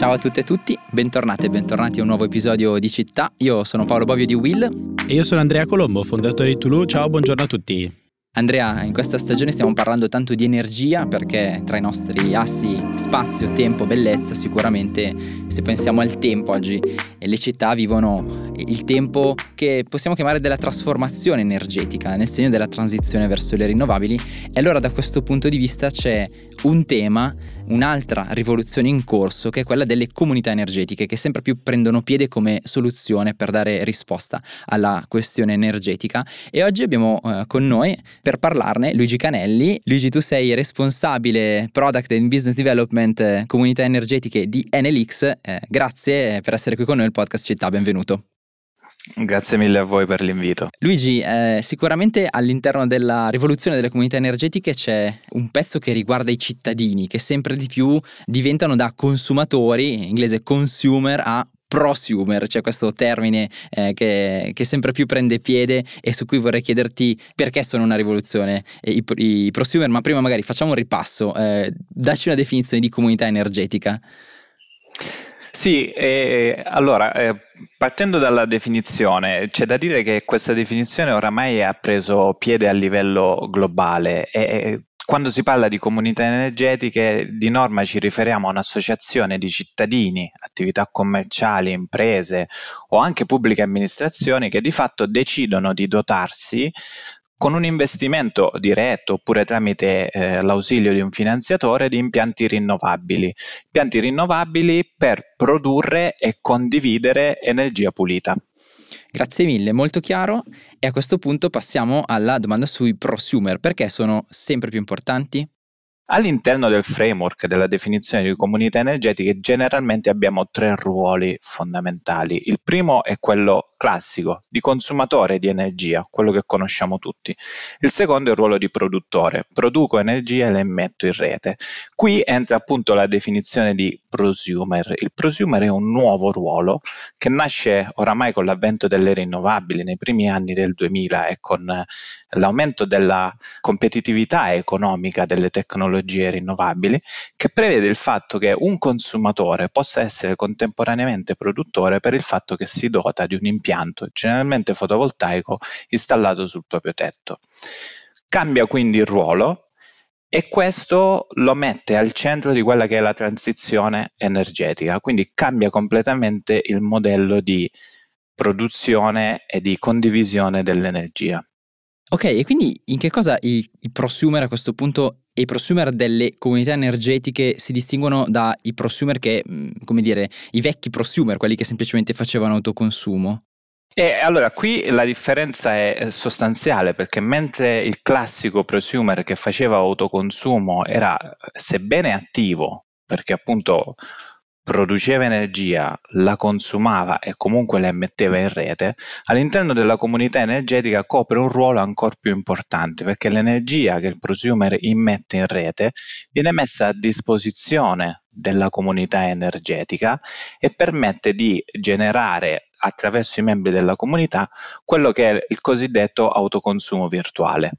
Ciao a tutte e tutti, bentornati e bentornati a un nuovo episodio di Città. Io sono Paolo Bovio di Will. E io sono Andrea Colombo, fondatore di Tulu. Ciao, buongiorno a tutti. Andrea, in questa stagione stiamo parlando tanto di energia perché tra i nostri assi spazio, tempo, bellezza, sicuramente se pensiamo al tempo oggi le città vivono il tempo che possiamo chiamare della trasformazione energetica, nel segno della transizione verso le rinnovabili e allora da questo punto di vista c'è un tema, un'altra rivoluzione in corso che è quella delle comunità energetiche che sempre più prendono piede come soluzione per dare risposta alla questione energetica e oggi abbiamo eh, con noi per parlarne Luigi Canelli. Luigi tu sei responsabile Product and Business Development eh, Comunità Energetiche di NLX, eh, grazie per essere qui con noi al podcast Città, benvenuto. Grazie mille a voi per l'invito. Luigi, eh, sicuramente all'interno della rivoluzione delle comunità energetiche c'è un pezzo che riguarda i cittadini che sempre di più diventano da consumatori, in inglese consumer, a prosumer, cioè questo termine eh, che, che, sempre più prende piede e su cui vorrei chiederti perché sono una rivoluzione eh, i, i, prosumer, ma prima magari facciamo un ripasso, eh, dacci una definizione di comunità energetica. Sì, eh, allora, eh, partendo dalla definizione, c'è da dire che questa definizione oramai ha preso piede a livello globale e quando si parla di comunità energetiche, di norma ci riferiamo a un'associazione di cittadini, attività commerciali, imprese o anche pubbliche amministrazioni che di fatto decidono di dotarsi con un investimento diretto oppure tramite eh, l'ausilio di un finanziatore di impianti rinnovabili. Impianti rinnovabili per produrre e condividere energia pulita. Grazie mille, molto chiaro. E a questo punto passiamo alla domanda sui prosumer. Perché sono sempre più importanti? All'interno del framework della definizione di comunità energetiche generalmente abbiamo tre ruoli fondamentali. Il primo è quello classico di consumatore di energia, quello che conosciamo tutti. Il secondo è il ruolo di produttore, produco energia e la metto in rete. Qui entra appunto la definizione di prosumer. Il prosumer è un nuovo ruolo che nasce oramai con l'avvento delle rinnovabili nei primi anni del 2000 e con l'aumento della competitività economica delle tecnologie rinnovabili, che prevede il fatto che un consumatore possa essere contemporaneamente produttore per il fatto che si dota di un impianto impianto, generalmente fotovoltaico, installato sul proprio tetto. Cambia quindi il ruolo e questo lo mette al centro di quella che è la transizione energetica, quindi cambia completamente il modello di produzione e di condivisione dell'energia. Ok, e quindi in che cosa i, i prosumer a questo punto e i prosumer delle comunità energetiche si distinguono dai prosumer che, mm, come dire, i vecchi prosumer, quelli che semplicemente facevano autoconsumo? E allora qui la differenza è sostanziale perché mentre il classico prosumer che faceva autoconsumo era sebbene attivo, perché appunto produceva energia, la consumava e comunque la emetteva in rete, all'interno della comunità energetica copre un ruolo ancora più importante perché l'energia che il prosumer immette in rete viene messa a disposizione della comunità energetica e permette di generare attraverso i membri della comunità quello che è il cosiddetto autoconsumo virtuale.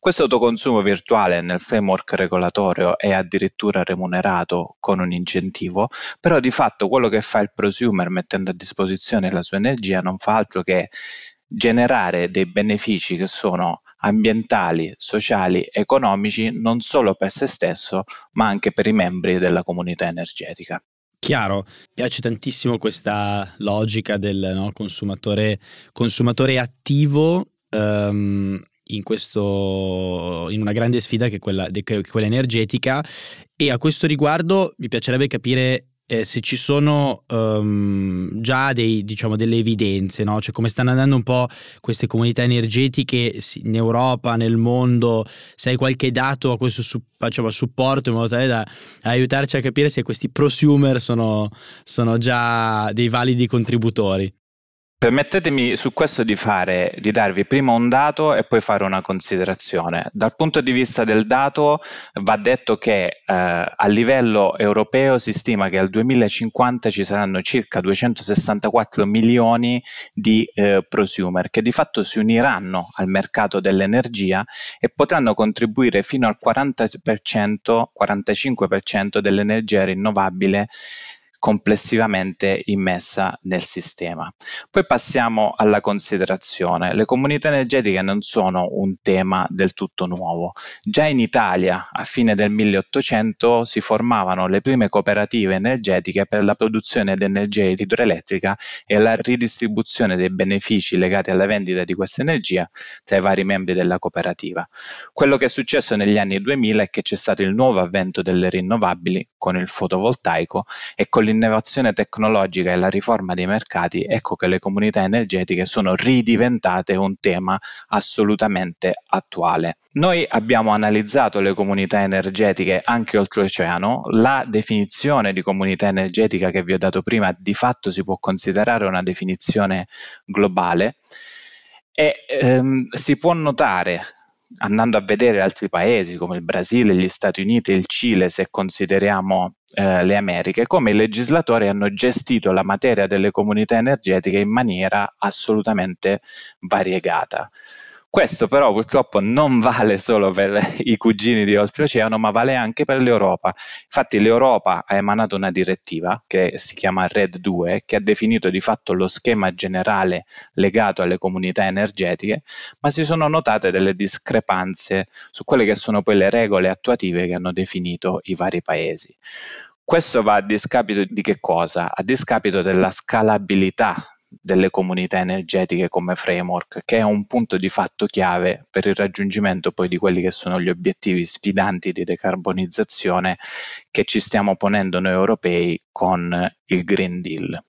Questo autoconsumo virtuale nel framework regolatorio è addirittura remunerato con un incentivo, però di fatto quello che fa il prosumer mettendo a disposizione la sua energia non fa altro che generare dei benefici che sono ambientali, sociali, economici non solo per se stesso, ma anche per i membri della comunità energetica. Chiaro, piace tantissimo questa logica del no, consumatore, consumatore, attivo um, in, questo, in, una grande sfida che è quella, quella energetica e a questo riguardo mi piacerebbe capire eh, se ci sono um, già dei, diciamo, delle evidenze, no? cioè come stanno andando un po' queste comunità energetiche in Europa, nel mondo, se hai qualche dato a questo su, diciamo, supporto in modo tale da aiutarci a capire se questi prosumer sono, sono già dei validi contributori. Permettetemi su questo di, fare, di darvi prima un dato e poi fare una considerazione. Dal punto di vista del dato va detto che eh, a livello europeo si stima che al 2050 ci saranno circa 264 milioni di eh, prosumer che di fatto si uniranno al mercato dell'energia e potranno contribuire fino al 40%, 45% dell'energia rinnovabile complessivamente immessa nel sistema. Poi passiamo alla considerazione. Le comunità energetiche non sono un tema del tutto nuovo. Già in Italia, a fine del 1800, si formavano le prime cooperative energetiche per la produzione di energia idroelettrica e la ridistribuzione dei benefici legati alla vendita di questa energia tra i vari membri della cooperativa. Quello che è successo negli anni 2000 è che c'è stato il nuovo avvento delle rinnovabili con il fotovoltaico e con l'innovazione tecnologica e la riforma dei mercati, ecco che le comunità energetiche sono ridiventate un tema assolutamente attuale. Noi abbiamo analizzato le comunità energetiche anche oltreoceano, la definizione di comunità energetica che vi ho dato prima di fatto si può considerare una definizione globale e ehm, si può notare andando a vedere altri paesi come il Brasile, gli Stati Uniti e il Cile, se consideriamo eh, le Americhe, come i legislatori hanno gestito la materia delle comunità energetiche in maniera assolutamente variegata. Questo però purtroppo non vale solo per i cugini di oltreoceano, ma vale anche per l'Europa. Infatti l'Europa ha emanato una direttiva che si chiama RED 2, che ha definito di fatto lo schema generale legato alle comunità energetiche, ma si sono notate delle discrepanze su quelle che sono poi le regole attuative che hanno definito i vari paesi. Questo va a discapito di che cosa? A discapito della scalabilità delle comunità energetiche come framework, che è un punto di fatto chiave per il raggiungimento poi di quelli che sono gli obiettivi sfidanti di decarbonizzazione che ci stiamo ponendo noi europei con il Green Deal.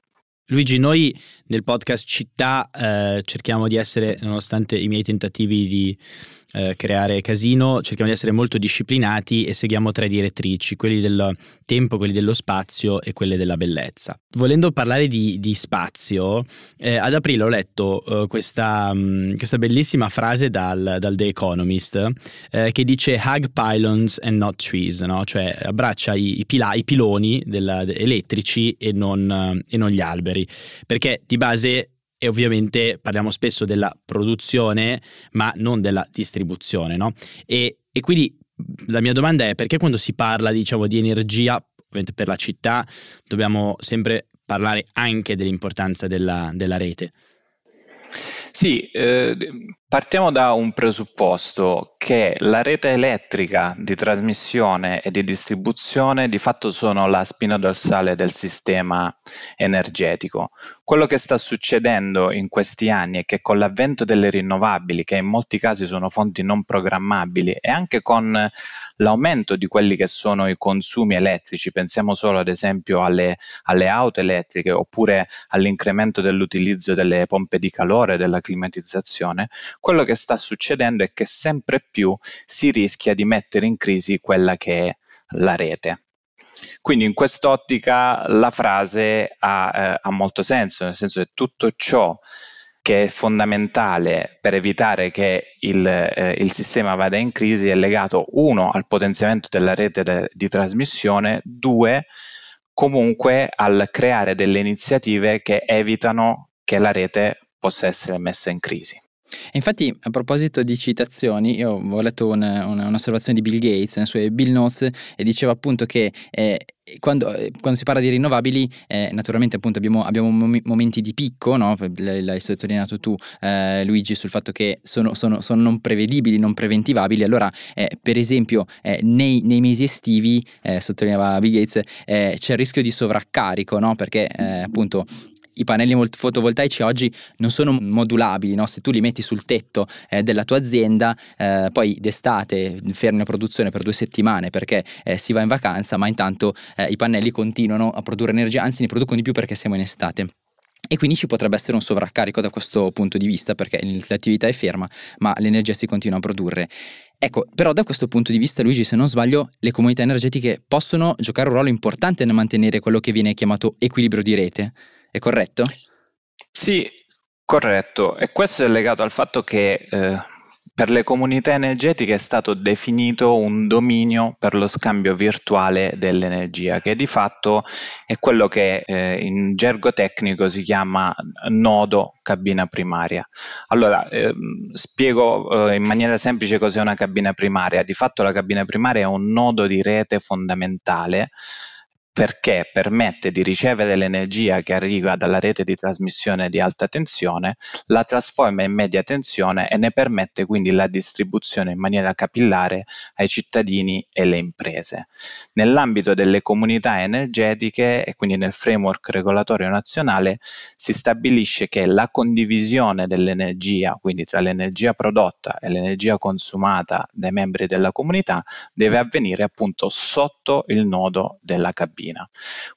Luigi, noi nel podcast Città eh, cerchiamo di essere, nonostante i miei tentativi di eh, creare casino, cerchiamo di essere molto disciplinati e seguiamo tre direttrici, quelli del tempo, quelli dello spazio e quelle della bellezza. Volendo parlare di, di spazio, eh, ad aprile ho letto eh, questa, mh, mm, questa, bellissima frase dal, dal The Economist eh, che dice hug pylons and not trees, no? cioè abbraccia i, i, pila- i piloni della, elettrici e non, e non gli alberi, perché di base e ovviamente parliamo spesso della produzione ma non della distribuzione, no? E, e quindi la mia domanda è perché quando si parla diciamo di energia, ovviamente per la città, dobbiamo sempre parlare anche dell'importanza della, della rete? Sì, eh, partiamo da un presupposto che la rete elettrica di trasmissione e di distribuzione di fatto sono la spina dorsale del sistema energetico. Quello che sta succedendo in questi anni è che con l'avvento delle rinnovabili, che in molti casi sono fonti non programmabili, e anche con l'aumento di quelli che sono i consumi elettrici, pensiamo solo ad esempio alle, alle auto elettriche oppure all'incremento dell'utilizzo delle pompe di calore, della climatizzazione, quello che sta succedendo è che sempre più si rischia di mettere in crisi quella che è la rete. Quindi in quest'ottica la frase ha, eh, ha molto senso, nel senso che tutto ciò che è fondamentale per evitare che il, eh, il, sistema vada in crisi è legato, uno, al potenziamento della rete de- di trasmissione, due, comunque al creare delle iniziative che evitano che la rete possa essere messa in crisi. Infatti, a proposito di citazioni, io ho letto una, una, un'osservazione di Bill Gates nelle sue Bill Notes e diceva appunto che eh, quando, eh, quando, si parla di rinnovabili, eh, naturalmente appunto abbiamo, abbiamo, momenti di picco, no? l'hai sottolineato tu eh, Luigi sul fatto che sono, sono, sono, non prevedibili, non preventivabili, allora eh, per esempio eh, nei, nei, mesi estivi, eh, sottolineava Bill Gates, c'è il rischio di sovraccarico, no? perché appunto i pannelli fotovoltaici oggi non sono modulabili, no? se tu li metti sul tetto eh, della tua azienda, eh, poi d'estate fermi la produzione per due settimane perché eh, si va in vacanza, ma intanto eh, i pannelli continuano a produrre energia, anzi ne producono di più perché siamo in estate. E quindi ci potrebbe essere un sovraccarico da questo punto di vista perché l'attività è ferma, ma l'energia si continua a produrre. Ecco, però da questo punto di vista, Luigi, se non sbaglio, le comunità energetiche possono giocare un ruolo importante nel mantenere quello che viene chiamato equilibrio di rete. È corretto? Sì, corretto. E questo è legato al fatto che eh, per le comunità energetiche è stato definito un dominio per lo scambio virtuale dell'energia, che di fatto è quello che eh, in gergo tecnico si chiama nodo cabina primaria. Allora, eh, spiego eh, in maniera semplice cos'è una cabina primaria. Di fatto la cabina primaria è un nodo di rete fondamentale perché permette di ricevere l'energia che arriva dalla rete di trasmissione di alta tensione, la trasforma in media tensione e ne permette quindi la distribuzione in maniera capillare ai cittadini e alle imprese. Nell'ambito delle comunità energetiche e quindi nel framework regolatorio nazionale si stabilisce che la condivisione dell'energia, quindi tra l'energia prodotta e l'energia consumata dai membri della comunità, deve avvenire appunto sotto il nodo della cabina mattina.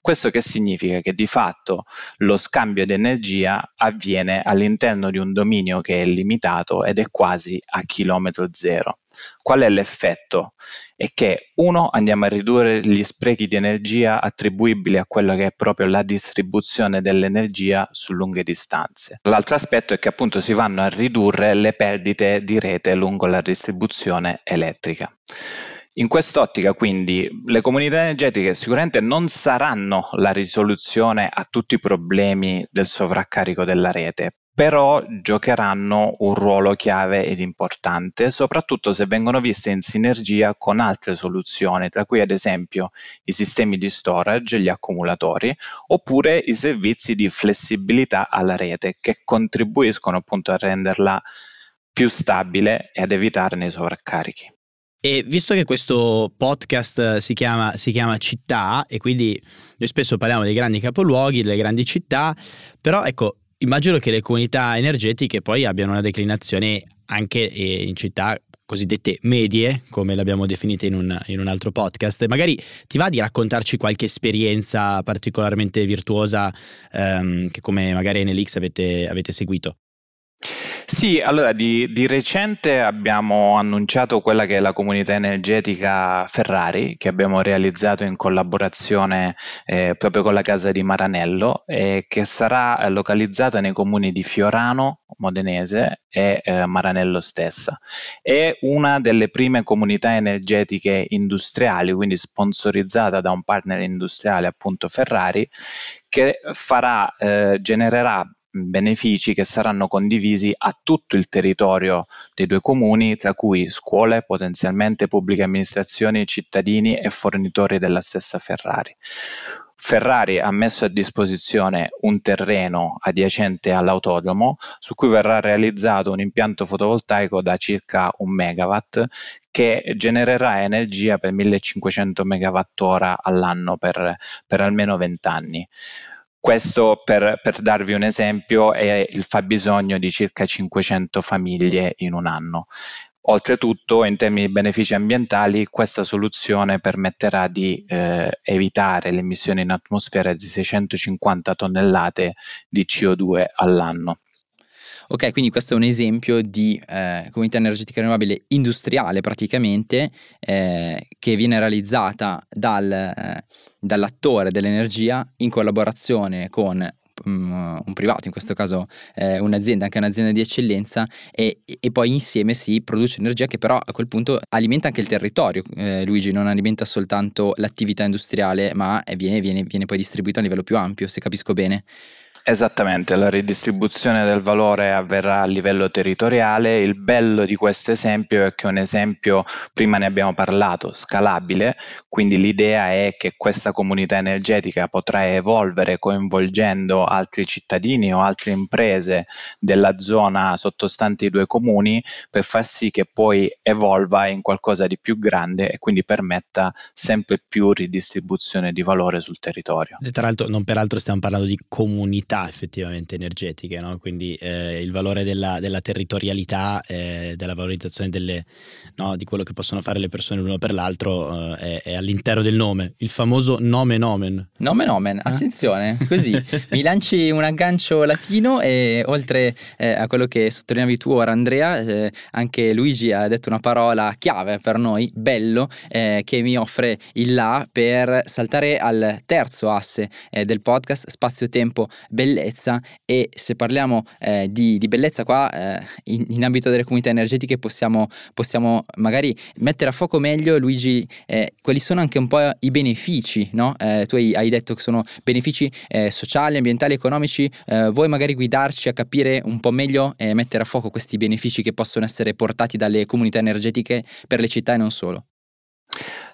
Questo che significa? Che di fatto lo scambio di energia avviene all'interno di un dominio che è limitato ed è quasi a chilometro zero. Qual è l'effetto? È che uno andiamo a ridurre gli sprechi di energia attribuibili a quella che è proprio la distribuzione dell'energia su lunghe distanze. L'altro aspetto è che appunto si vanno a ridurre le perdite di rete lungo la distribuzione elettrica. In quest'ottica, quindi, le comunità energetiche sicuramente non saranno la risoluzione a tutti i problemi del sovraccarico della rete, però giocheranno un ruolo chiave ed importante, soprattutto se vengono viste in sinergia con altre soluzioni, tra cui ad esempio i sistemi di storage, gli accumulatori, oppure i servizi di flessibilità alla rete che contribuiscono appunto a renderla più stabile e ad evitarne i sovraccarichi. E visto che questo podcast si chiama, si chiama, Città, e quindi noi spesso parliamo dei grandi capoluoghi, delle grandi città, però ecco, immagino che le comunità energetiche poi abbiano una declinazione anche eh, in città cosiddette medie, come l'abbiamo definita in un, in un altro podcast. Magari ti va di raccontarci qualche esperienza particolarmente virtuosa ehm, che come magari NLX avete, avete seguito? Sì, allora di, di, recente abbiamo annunciato quella che è la comunità energetica Ferrari che abbiamo realizzato in collaborazione eh, proprio con la casa di Maranello e che sarà localizzata nei comuni di Fiorano, Modenese e eh, Maranello stessa. È una delle prime comunità energetiche industriali, quindi sponsorizzata da un partner industriale appunto Ferrari, che farà, eh, genererà benefici che saranno condivisi a tutto il territorio dei due comuni, tra cui scuole, potenzialmente pubbliche amministrazioni, cittadini e fornitori della stessa Ferrari. Ferrari ha messo a disposizione un terreno adiacente all'autodromo su cui verrà realizzato un impianto fotovoltaico da circa un megawatt che genererà energia per 1500 megawattora all'anno per, per almeno 20 anni. Questo per, per, darvi un esempio è il fabbisogno di circa 500 famiglie in un anno. Oltretutto, in termini di benefici ambientali, questa soluzione permetterà di eh, evitare l'emissione in atmosfera di 650 tonnellate di CO2 all'anno. Ok, quindi questo è un esempio di eh, comunità energetica rinnovabile industriale praticamente eh, che viene realizzata dal, eh, dall'attore dell'energia in collaborazione con um, un privato, in questo caso eh, un'azienda, anche un'azienda di eccellenza, e, e, poi insieme si produce energia che però a quel punto alimenta anche il territorio. Eh, Luigi non alimenta soltanto l'attività industriale, ma viene, viene, viene poi distribuita a livello più ampio, se capisco bene. Esattamente, la ridistribuzione del valore avverrà a livello territoriale. Il bello di questo esempio è che è un esempio, prima ne abbiamo parlato, scalabile, quindi l'idea è che questa comunità energetica potrà evolvere coinvolgendo altri cittadini o altre imprese della zona sottostante i due comuni per far sì che poi evolva in qualcosa di più grande e quindi permetta sempre più ridistribuzione di valore sul territorio. Tra l'altro, non peraltro stiamo parlando di comunità comunità effettivamente energetiche, no? quindi eh, il valore della, della territorialità, eh, della valorizzazione delle, no, di quello che possono fare le persone l'uno per l'altro eh, è, è, all'interno del nome, il famoso nome nomen. Nome nomen, eh? attenzione, così mi lanci un aggancio latino e oltre eh, a quello che sottolineavi tu ora Andrea, eh, anche Luigi ha detto una parola chiave per noi, bello, che mi offre il là per saltare al terzo asse del podcast, spazio-tempo, bello bellezza e se parliamo eh, di, di, bellezza qua eh, in, in, ambito delle comunità energetiche possiamo, possiamo, magari mettere a fuoco meglio Luigi eh, quali sono anche un po' i benefici no? Eh, tu hai, hai, detto che sono benefici eh, sociali, ambientali, economici eh, vuoi magari guidarci a capire un po' meglio e mettere a fuoco questi benefici che possono essere portati dalle comunità energetiche per le città e non solo?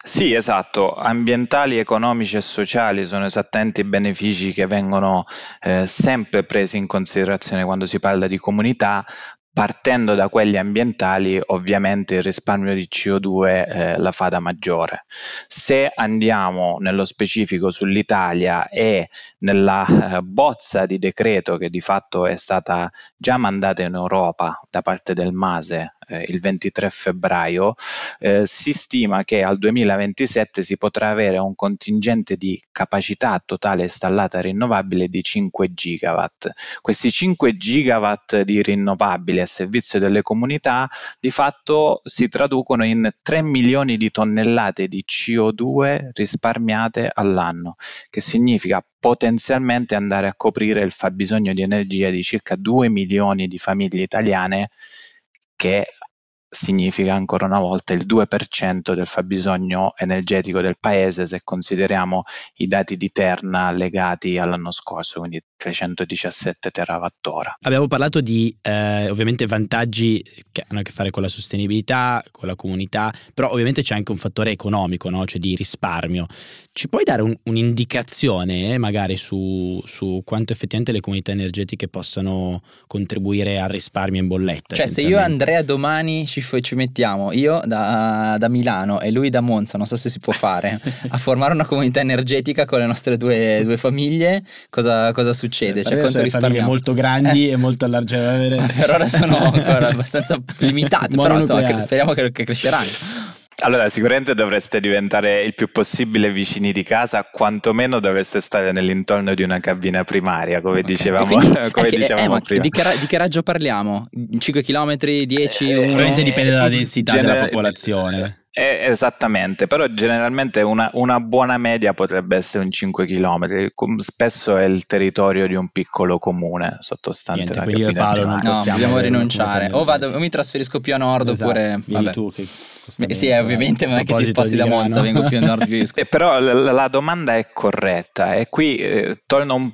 Sì, esatto, ambientali, economici e sociali sono esattamente i benefici che vengono eh, sempre presi in considerazione quando si parla di comunità, partendo da quelli ambientali, ovviamente il risparmio di CO2 eh, la fa da maggiore. Se andiamo nello specifico sull'Italia e nella eh, bozza di decreto che di fatto è stata già mandata in Europa da parte del MASE eh, il 23 febbraio, eh, si stima che al 2027 si potrà avere un contingente di capacità totale installata rinnovabile di 5 gigawatt. Questi 5 gigawatt di rinnovabili a servizio delle comunità di fatto si traducono in 3 milioni di tonnellate di CO2 risparmiate all'anno, che significa potenzialmente andare a coprire il fabbisogno di energia di circa 2 milioni di famiglie italiane che significa ancora una volta il 2% del fabbisogno energetico del paese se consideriamo i dati di Terna legati all'anno scorso, quindi 317 terawattora. Abbiamo parlato di eh, ovviamente vantaggi che hanno a che fare con la sostenibilità, con la comunità, però ovviamente c'è anche un fattore economico, no? cioè di risparmio. Ci puoi dare un, un'indicazione eh, magari su, su, quanto effettivamente le comunità energetiche possano contribuire al risparmio in bolletta? Cioè se io e Andrea domani ci, ci mettiamo, io da, da, Milano e lui da Monza, non so se si può fare, a formare una comunità energetica con le nostre due, due famiglie, cosa, cosa succede? Cioè, quanto risparmiamo? molto grandi eh. e molto allargate. per ora sono ancora abbastanza limitate, però insomma, speriamo che, che cresceranno. Allora, sicuramente dovreste diventare il più possibile vicini di casa, quantomeno dovreste stare nell'intorno di una cabina primaria, come okay. dicevamo, quindi, come dicevamo eh, prima. Di che, di che, raggio parliamo? 5 km, 10, 1? Ovviamente dipende dalla densità Gener- della popolazione. Eh, esattamente, però generalmente una, una, buona media potrebbe essere un 5 km, spesso è il territorio di un piccolo comune sottostante Niente, io Paolo non no, dobbiamo rinunciare, o, vado, o mi trasferisco più a nord esatto, oppure... Vabbè. tu che Beh, sì, ovviamente non è che ti sposti da Monza, vengo più a nord. Più eh, però la, la, domanda è corretta e qui eh, torno un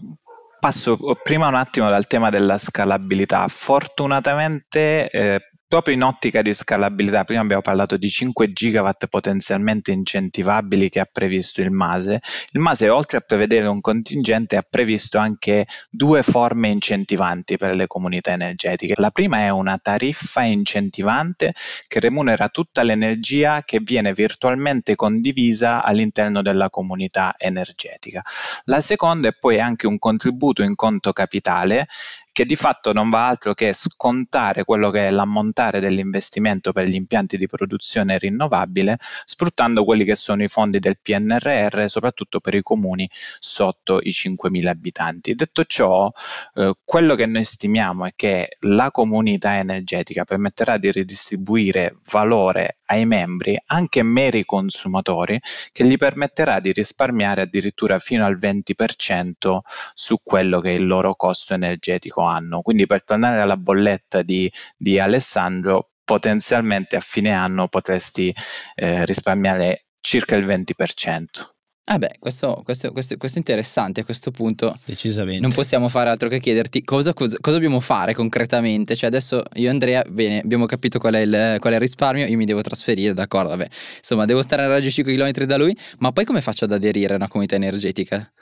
passo prima un attimo dal tema della scalabilità. Fortunatamente eh, Proprio in ottica di scalabilità, prima abbiamo parlato di 5 gigawatt potenzialmente incentivabili che ha previsto il MASE. Il MASE, oltre a prevedere un contingente, ha previsto anche due forme incentivanti per le comunità energetiche. La prima è una tariffa incentivante che remunera tutta l'energia che viene virtualmente condivisa all'interno della comunità energetica. La seconda è poi anche un contributo in conto capitale che di fatto non va altro che scontare quello che è l'ammontare dell'investimento per gli impianti di produzione rinnovabile, sfruttando quelli che sono i fondi del PNRR, soprattutto per i comuni sotto i 5.000 abitanti. Detto ciò, eh, quello che noi stimiamo è che la comunità energetica permetterà di ridistribuire valore ai membri, anche meri consumatori, che gli permetterà di risparmiare addirittura fino al 20% su quello che è il loro costo energetico anno. Quindi per tornare alla bolletta di, di Alessandro, potenzialmente a fine anno potresti eh, risparmiare circa il 20%. Ah beh, questo, questo, questo, questo, è interessante a questo punto. Decisamente. Non possiamo fare altro che chiederti cosa, cosa, cosa, dobbiamo fare concretamente. Cioè adesso io e Andrea, bene, abbiamo capito qual è, il, qual è il risparmio, io mi devo trasferire, d'accordo, vabbè. Insomma, devo stare a raggio 5 km da lui, ma poi come faccio ad aderire a una comunità energetica?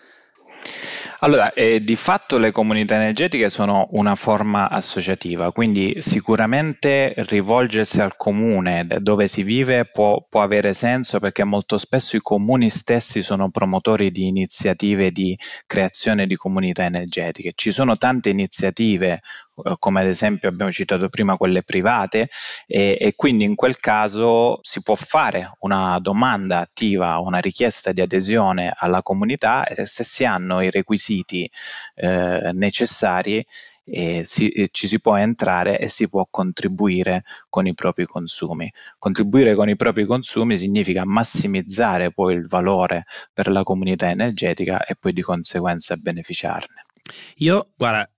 Allora, eh, di fatto le comunità energetiche sono una forma associativa, quindi sicuramente rivolgersi al comune dove si vive può, può, avere senso perché molto spesso i comuni stessi sono promotori di iniziative di creazione di comunità energetiche. Ci sono tante iniziative come ad esempio abbiamo citato prima quelle private e, e, quindi in quel caso si può fare una domanda attiva, una richiesta di adesione alla comunità e se si hanno i requisiti eh, necessari e si, e ci si può entrare e si può contribuire con i propri consumi. Contribuire con i propri consumi significa massimizzare poi il valore per la comunità energetica e poi di conseguenza beneficiarne. Io, guarda,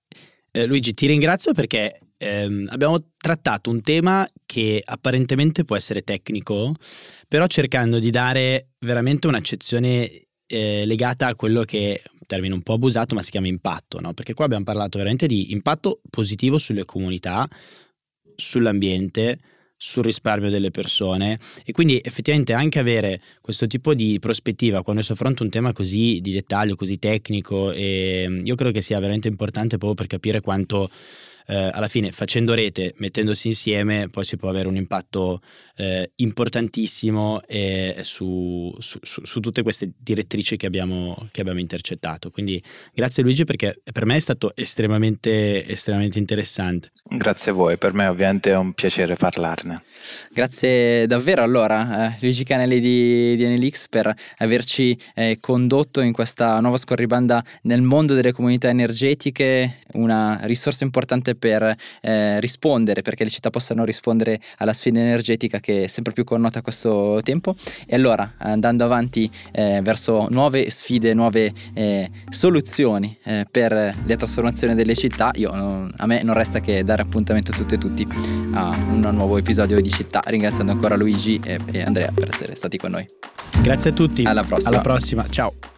eh, Luigi, ti ringrazio perché ehm, abbiamo trattato un tema che apparentemente può essere tecnico, però cercando di dare veramente un'accezione eh, legata a quello che è un termine un po' abusato, ma si chiama impatto, no? Perché qua abbiamo parlato veramente di impatto positivo sulle comunità, sull'ambiente, sul risparmio delle persone. E quindi effettivamente anche avere questo tipo di prospettiva quando si affronta un tema così di dettaglio, così tecnico e io credo che sia veramente importante proprio per capire quanto eh, alla fine facendo rete, mettendosi insieme, poi si può avere un impatto eh, importantissimo eh, su, su, su, su, tutte queste direttrici che abbiamo, che abbiamo, intercettato. Quindi grazie Luigi perché per me è stato estremamente, estremamente interessante. Grazie a voi, per me ovviamente è un piacere parlarne. Grazie davvero allora eh, Luigi Canelli di, di NLX per averci eh, condotto in questa nuova scorribanda nel mondo delle comunità energetiche, una risorsa importante per eh, rispondere, perché le città possano rispondere alla sfida energetica che è sempre più connota a questo tempo. E allora, andando avanti eh, verso nuove sfide, nuove eh, soluzioni eh, per la trasformazione delle città, io, a me non resta che dare appuntamento a tutte e tutti a un nuovo episodio di città, ringraziando ancora Luigi e, e Andrea per essere stati con noi. Grazie a tutti. Alla prossima. Alla prossima. Ciao.